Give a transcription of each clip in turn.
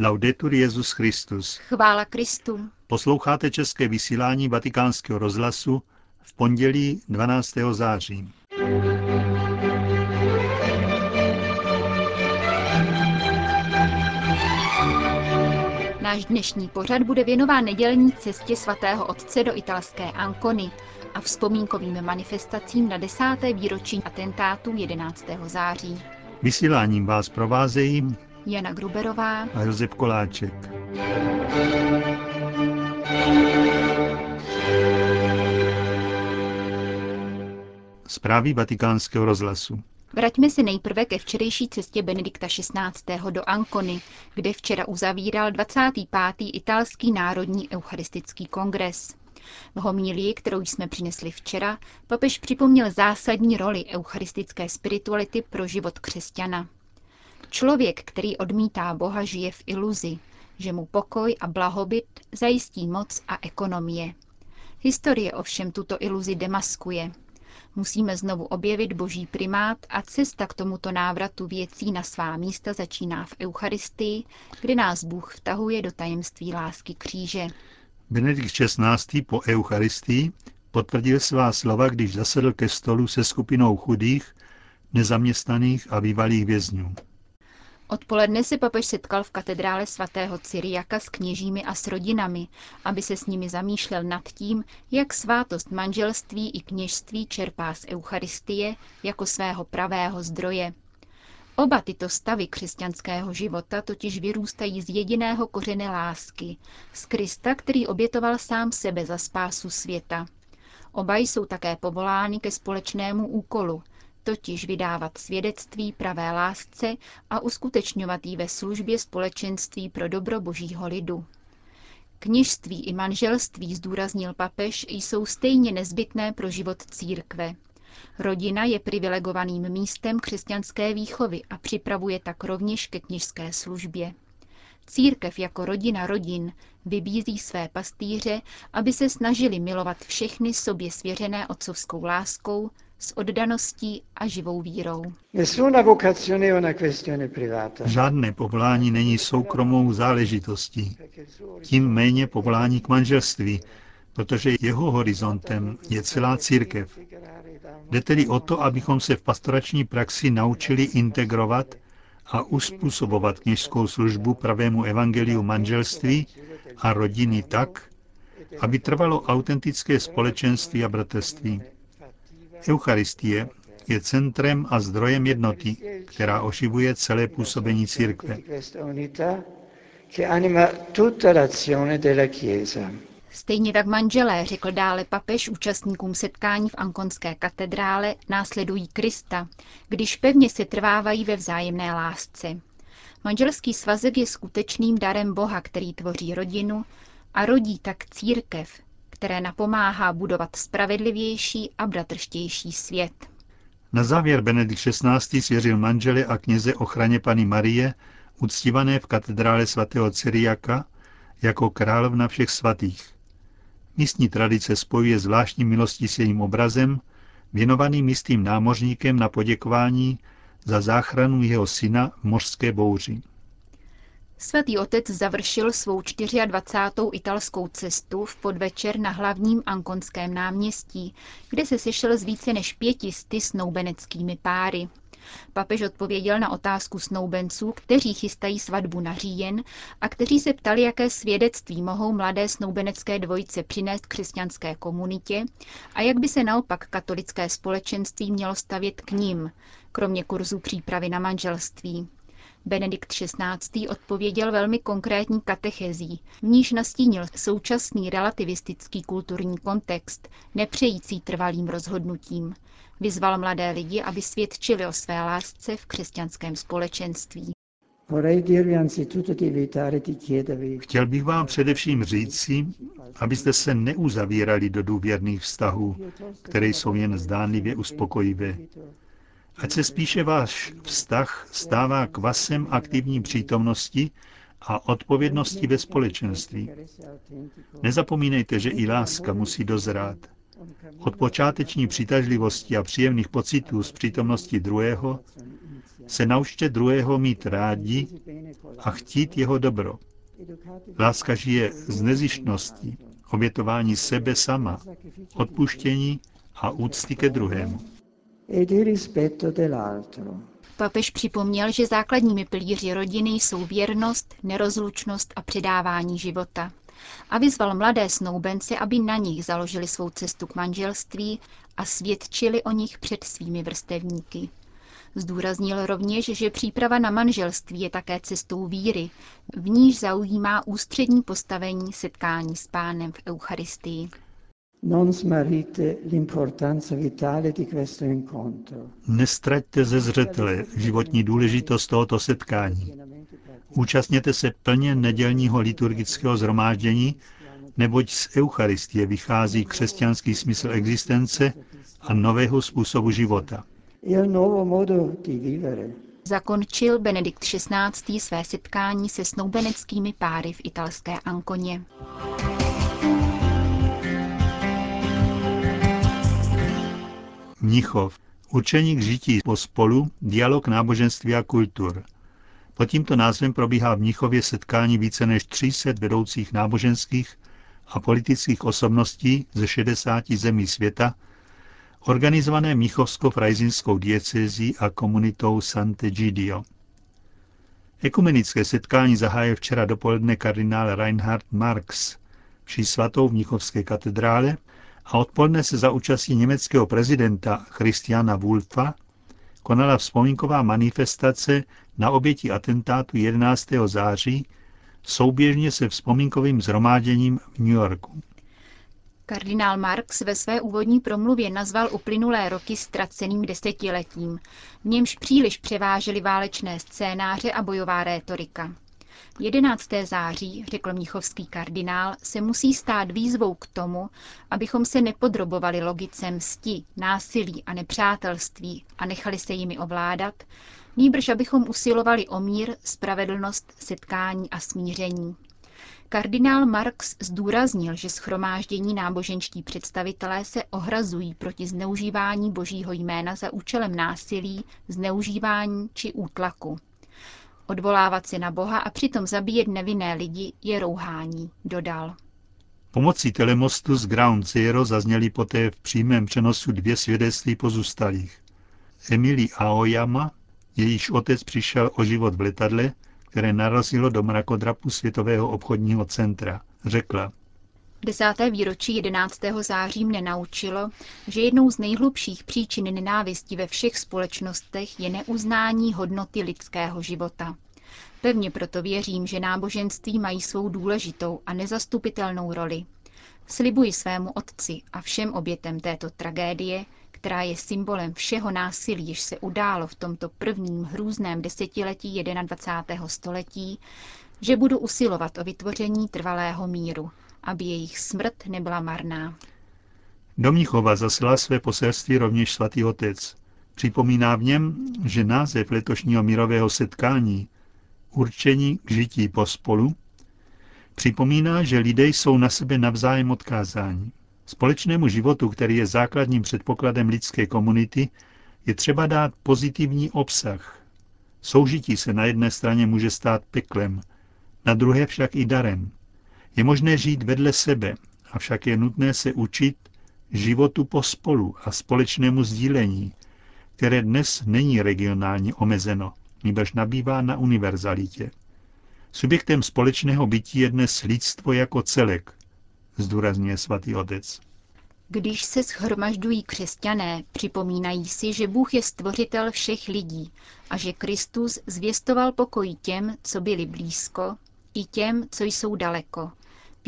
Laudetur Jezus Christus. Chvála Kristu. Posloucháte české vysílání Vatikánského rozhlasu v pondělí 12. září. Náš dnešní pořad bude věnován nedělní cestě svatého otce do italské Ancony a vzpomínkovým manifestacím na desáté výročí atentátu 11. září. Vysíláním vás provázejí Jana Gruberová a Josef Koláček. Zprávy vatikánského rozhlasu. Vraťme se nejprve ke včerejší cestě Benedikta XVI. do Ancony, kde včera uzavíral 25. italský národní eucharistický kongres. V homílii, kterou jsme přinesli včera, papež připomněl zásadní roli eucharistické spirituality pro život křesťana. Člověk, který odmítá Boha, žije v iluzi, že mu pokoj a blahobyt zajistí moc a ekonomie. Historie ovšem tuto iluzi demaskuje. Musíme znovu objevit boží primát a cesta k tomuto návratu věcí na svá místa začíná v Eucharistii, kdy nás Bůh vtahuje do tajemství lásky kříže. Benedikt XVI. po Eucharistii potvrdil svá slova, když zasedl ke stolu se skupinou chudých, nezaměstnaných a bývalých vězňů. Odpoledne se papež setkal v katedrále svatého Cyriaka s kněžími a s rodinami, aby se s nimi zamýšlel nad tím, jak svátost manželství i kněžství čerpá z Eucharistie jako svého pravého zdroje. Oba tyto stavy křesťanského života totiž vyrůstají z jediného kořene lásky, z Krista, který obětoval sám sebe za spásu světa. Oba jsou také povoláni ke společnému úkolu, totiž vydávat svědectví pravé lásce a uskutečňovat ji ve službě společenství pro dobro božího lidu. Kněžství i manželství, zdůraznil papež, jsou stejně nezbytné pro život církve. Rodina je privilegovaným místem křesťanské výchovy a připravuje tak rovněž ke kněžské službě. Církev jako rodina rodin vybízí své pastýře, aby se snažili milovat všechny sobě svěřené otcovskou láskou, s oddaností a živou vírou. Žádné povolání není soukromou záležitostí. Tím méně povolání k manželství, protože jeho horizontem je celá církev. Jde tedy o to, abychom se v pastorační praxi naučili integrovat a uspůsobovat kněžskou službu pravému evangeliu manželství a rodiny tak, aby trvalo autentické společenství a bratrství. Eucharistie je centrem a zdrojem jednoty, která oživuje celé působení církve. Stejně tak manželé, řekl dále papež účastníkům setkání v Ankonské katedrále, následují Krista, když pevně se trvávají ve vzájemné lásce. Manželský svazek je skutečným darem Boha, který tvoří rodinu a rodí tak církev, které napomáhá budovat spravedlivější a bratrštější svět. Na závěr Benedikt XVI. svěřil manžele a kněze ochraně Pany Marie, uctívané v katedrále svatého Cyriaka, jako královna všech svatých. Místní tradice spojuje zvláštní milostí s jejím obrazem, věnovaným místním námořníkem na poděkování za záchranu jeho syna v mořské bouři. Svatý otec završil svou 24. italskou cestu v podvečer na hlavním ankonském náměstí, kde se sešel s více než pětisty snoubeneckými páry. Papež odpověděl na otázku snoubenců, kteří chystají svatbu na říjen a kteří se ptali, jaké svědectví mohou mladé snoubenecké dvojice přinést křesťanské komunitě a jak by se naopak katolické společenství mělo stavět k ním, kromě kurzu přípravy na manželství. Benedikt XVI. odpověděl velmi konkrétní katechezí, v níž nastínil současný relativistický kulturní kontext, nepřející trvalým rozhodnutím. Vyzval mladé lidi, aby svědčili o své lásce v křesťanském společenství. Chtěl bych vám především říci, abyste se neuzavírali do důvěrných vztahů, které jsou jen zdánlivě uspokojivé. Ať se spíše váš vztah stává kvasem aktivní přítomnosti a odpovědnosti ve společenství. Nezapomínejte, že i láska musí dozrát. Od počáteční přitažlivosti a příjemných pocitů z přítomnosti druhého se naučte druhého mít rádi a chtít jeho dobro. Láska žije z nezištnosti, obětování sebe sama, odpuštění a úcty ke druhému. Papež připomněl, že základními pilíři rodiny jsou věrnost, nerozlučnost a předávání života. A vyzval mladé snoubence, aby na nich založili svou cestu k manželství a svědčili o nich před svými vrstevníky. Zdůraznil rovněž, že příprava na manželství je také cestou víry, v níž zaujímá ústřední postavení setkání s pánem v Eucharistii. Nestraťte ze zřetele životní důležitost tohoto setkání. Účastněte se plně nedělního liturgického zhromáždění, neboť z Eucharistie vychází křesťanský smysl existence a nového způsobu života. Zakončil Benedikt XVI. své setkání se snoubeneckými páry v italské Ankoně. Mnichov. Učení k žití pospolu, dialog náboženství a kultur. Pod tímto názvem probíhá v Mnichově setkání více než 300 vedoucích náboženských a politických osobností ze 60 zemí světa, organizované Mnichovsko-frajzinskou diecezí a komunitou Sant'Egidio. Ekumenické setkání zahájil včera dopoledne kardinál Reinhard Marx, vší svatou v Mnichovské katedrále a odpoledne se za účastí německého prezidenta Christiana Wulfa konala vzpomínková manifestace na oběti atentátu 11. září souběžně se vzpomínkovým zhromáděním v New Yorku. Kardinál Marx ve své úvodní promluvě nazval uplynulé roky ztraceným desetiletím, v němž příliš převážely válečné scénáře a bojová rétorika. 11. září, řekl mnichovský kardinál, se musí stát výzvou k tomu, abychom se nepodrobovali logice msti, násilí a nepřátelství a nechali se jimi ovládat, nýbrž abychom usilovali o mír, spravedlnost, setkání a smíření. Kardinál Marx zdůraznil, že schromáždění náboženští představitelé se ohrazují proti zneužívání božího jména za účelem násilí, zneužívání či útlaku. Odvolávat se na Boha a přitom zabíjet nevinné lidi je rouhání, dodal. Pomocí telemostu z Ground Zero zazněly poté v přímém přenosu dvě svědectví pozůstalých. Emily Aoyama, jejíž otec přišel o život v letadle, které narazilo do mrakodrapu Světového obchodního centra, řekla. Desáté výročí 11. září mne naučilo, že jednou z nejhlubších příčin nenávisti ve všech společnostech je neuznání hodnoty lidského života. Pevně proto věřím, že náboženství mají svou důležitou a nezastupitelnou roli. Slibuji svému otci a všem obětem této tragédie, která je symbolem všeho násilí, jež se událo v tomto prvním hrůzném desetiletí 21. století, že budu usilovat o vytvoření trvalého míru, aby jejich smrt nebyla marná. Do Mnichova zaslala své poselství rovněž svatý otec. Připomíná v něm, že název letošního mírového setkání určení k žití pospolu připomíná, že lidé jsou na sebe navzájem odkázáni. Společnému životu, který je základním předpokladem lidské komunity, je třeba dát pozitivní obsah. Soužití se na jedné straně může stát peklem, na druhé však i darem. Je možné žít vedle sebe, avšak je nutné se učit životu pospolu a společnému sdílení, které dnes není regionálně omezeno, nebož nabývá na univerzalitě. Subjektem společného bytí je dnes lidstvo jako celek, zdůrazňuje svatý otec. Když se schromažďují křesťané, připomínají si, že Bůh je stvořitel všech lidí a že Kristus zvěstoval pokoj těm, co byli blízko, i těm, co jsou daleko,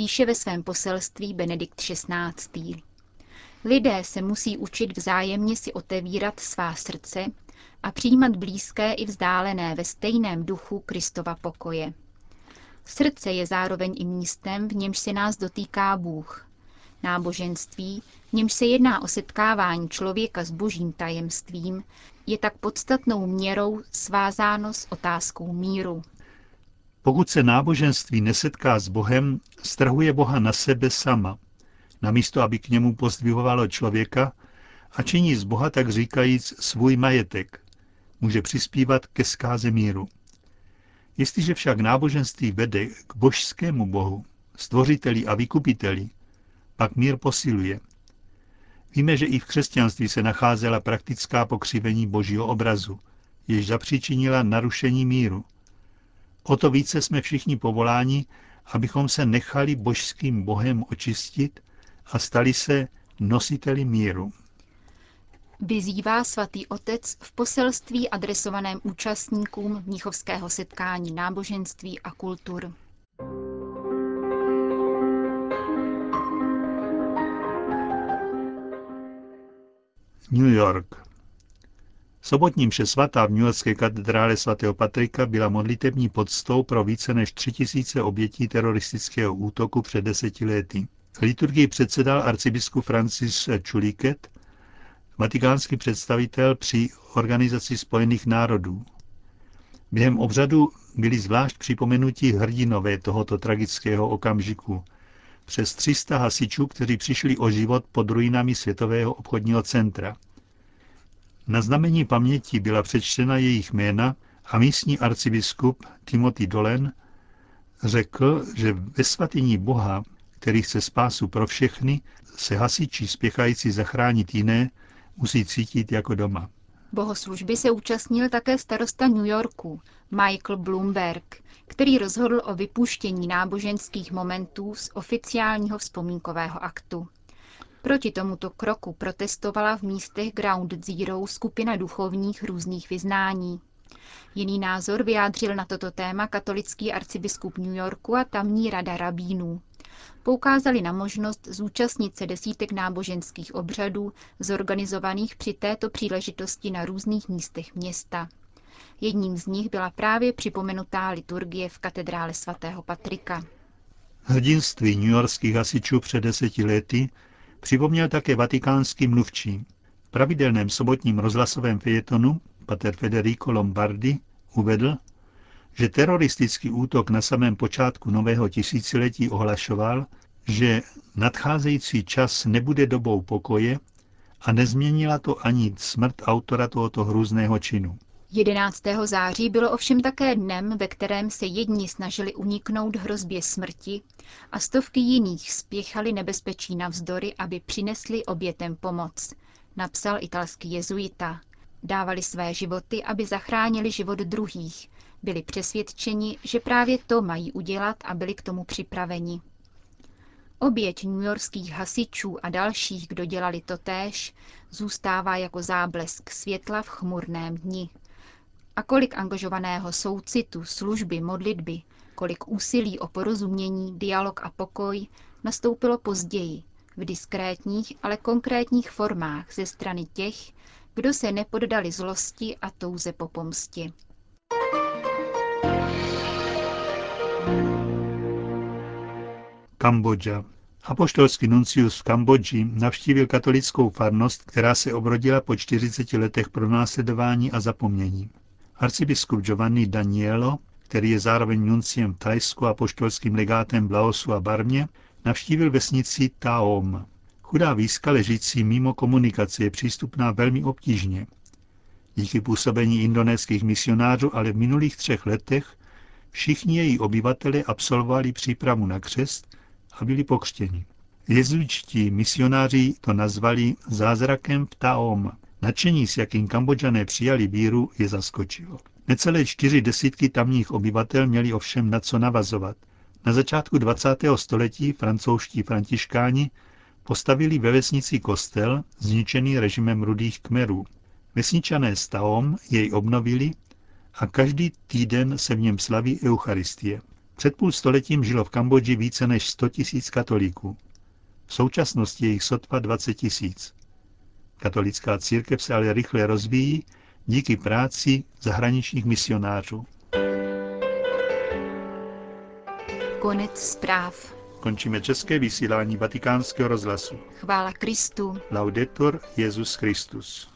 píše ve svém poselství Benedikt XVI. Lidé se musí učit vzájemně si otevírat svá srdce a přijímat blízké i vzdálené ve stejném duchu Kristova pokoje. Srdce je zároveň i místem, v němž se nás dotýká Bůh. Náboženství, v němž se jedná o setkávání člověka s božím tajemstvím, je tak podstatnou měrou svázáno s otázkou míru. Pokud se náboženství nesetká s Bohem, strhuje Boha na sebe sama, namísto aby k němu pozdvihovalo člověka a činí z Boha tak říkajíc svůj majetek, může přispívat ke zkáze míru. Jestliže však náboženství vede k božskému bohu, stvořiteli a vykupiteli, pak mír posiluje. Víme, že i v křesťanství se nacházela praktická pokřivení božího obrazu, jež zapříčinila narušení míru. O to více jsme všichni povoláni, abychom se nechali božským bohem očistit a stali se nositeli míru. Vyzývá svatý otec v poselství adresovaném účastníkům Mnichovského setkání náboženství a kultur. New York. Sobotní mše svatá v New Yorkské katedrále svatého Patrika byla modlitební podstou pro více než tři tisíce obětí teroristického útoku před deseti lety. Liturgii předsedal arcibiskup Francis Chuliket, vatikánský představitel při Organizaci spojených národů. Během obřadu byli zvlášť připomenutí hrdinové tohoto tragického okamžiku. Přes 300 hasičů, kteří přišli o život pod ruinami Světového obchodního centra. Na znamení paměti byla přečtena jejich jména a místní arcibiskup Timothy Dolen řekl, že ve svatyní Boha, který chce spásu pro všechny, se hasiči spěchající zachránit jiné musí cítit jako doma. Bohoslužby se účastnil také starosta New Yorku, Michael Bloomberg, který rozhodl o vypuštění náboženských momentů z oficiálního vzpomínkového aktu. Proti tomuto kroku protestovala v místech Ground Zero skupina duchovních různých vyznání. Jiný názor vyjádřil na toto téma katolický arcibiskup New Yorku a tamní rada rabínů poukázali na možnost zúčastnit se desítek náboženských obřadů zorganizovaných při této příležitosti na různých místech města. Jedním z nich byla právě připomenutá liturgie v katedrále svatého Patrika. Hrdinství newyorských hasičů před deseti lety připomněl také vatikánský mluvčí. V pravidelném sobotním rozhlasovém fejetonu pater Federico Lombardi uvedl, že teroristický útok na samém počátku nového tisíciletí ohlašoval, že nadcházející čas nebude dobou pokoje a nezměnila to ani smrt autora tohoto hrůzného činu. 11. září bylo ovšem také dnem, ve kterém se jedni snažili uniknout hrozbě smrti a stovky jiných spěchali nebezpečí navzdory, aby přinesli obětem pomoc, napsal italský jezuita. Dávali své životy, aby zachránili život druhých, byli přesvědčeni, že právě to mají udělat a byli k tomu připraveni. Oběť newyorských hasičů a dalších, kdo dělali to též, zůstává jako záblesk světla v chmurném dni. A kolik angažovaného soucitu, služby, modlitby, kolik úsilí o porozumění, dialog a pokoj nastoupilo později, v diskrétních, ale konkrétních formách ze strany těch, kdo se nepoddali zlosti a touze po pomstě. Kambodža. Apoštolský nuncius v Kambodži navštívil katolickou farnost, která se obrodila po 40 letech pronásledování a zapomnění. Arcibiskup Giovanni Danielo, který je zároveň nunciem v Tajsku a poštolským legátem v Laosu a Barmě, navštívil vesnici Taom. Chudá výska ležící mimo komunikace je přístupná velmi obtížně. Díky působení indonéských misionářů ale v minulých třech letech všichni její obyvatele absolvovali přípravu na křest a byli pokřtěni. Jezuičtí misionáři to nazvali zázrakem Taom. Načení, s jakým kambodžané přijali víru, je zaskočilo. Necelé čtyři desítky tamních obyvatel měli ovšem na co navazovat. Na začátku 20. století francouzští františkáni postavili ve vesnici kostel, zničený režimem rudých kmerů. Vesničané s Taom jej obnovili a každý týden se v něm slaví Eucharistie. Před půl stoletím žilo v Kambodži více než 100 tisíc katolíků. V současnosti je jich sotva 20 tisíc. Katolická církev se ale rychle rozvíjí díky práci zahraničních misionářů. Konec zpráv. Končíme české vysílání vatikánského rozhlasu. Chvála Kristu. Laudetur Jezus Christus.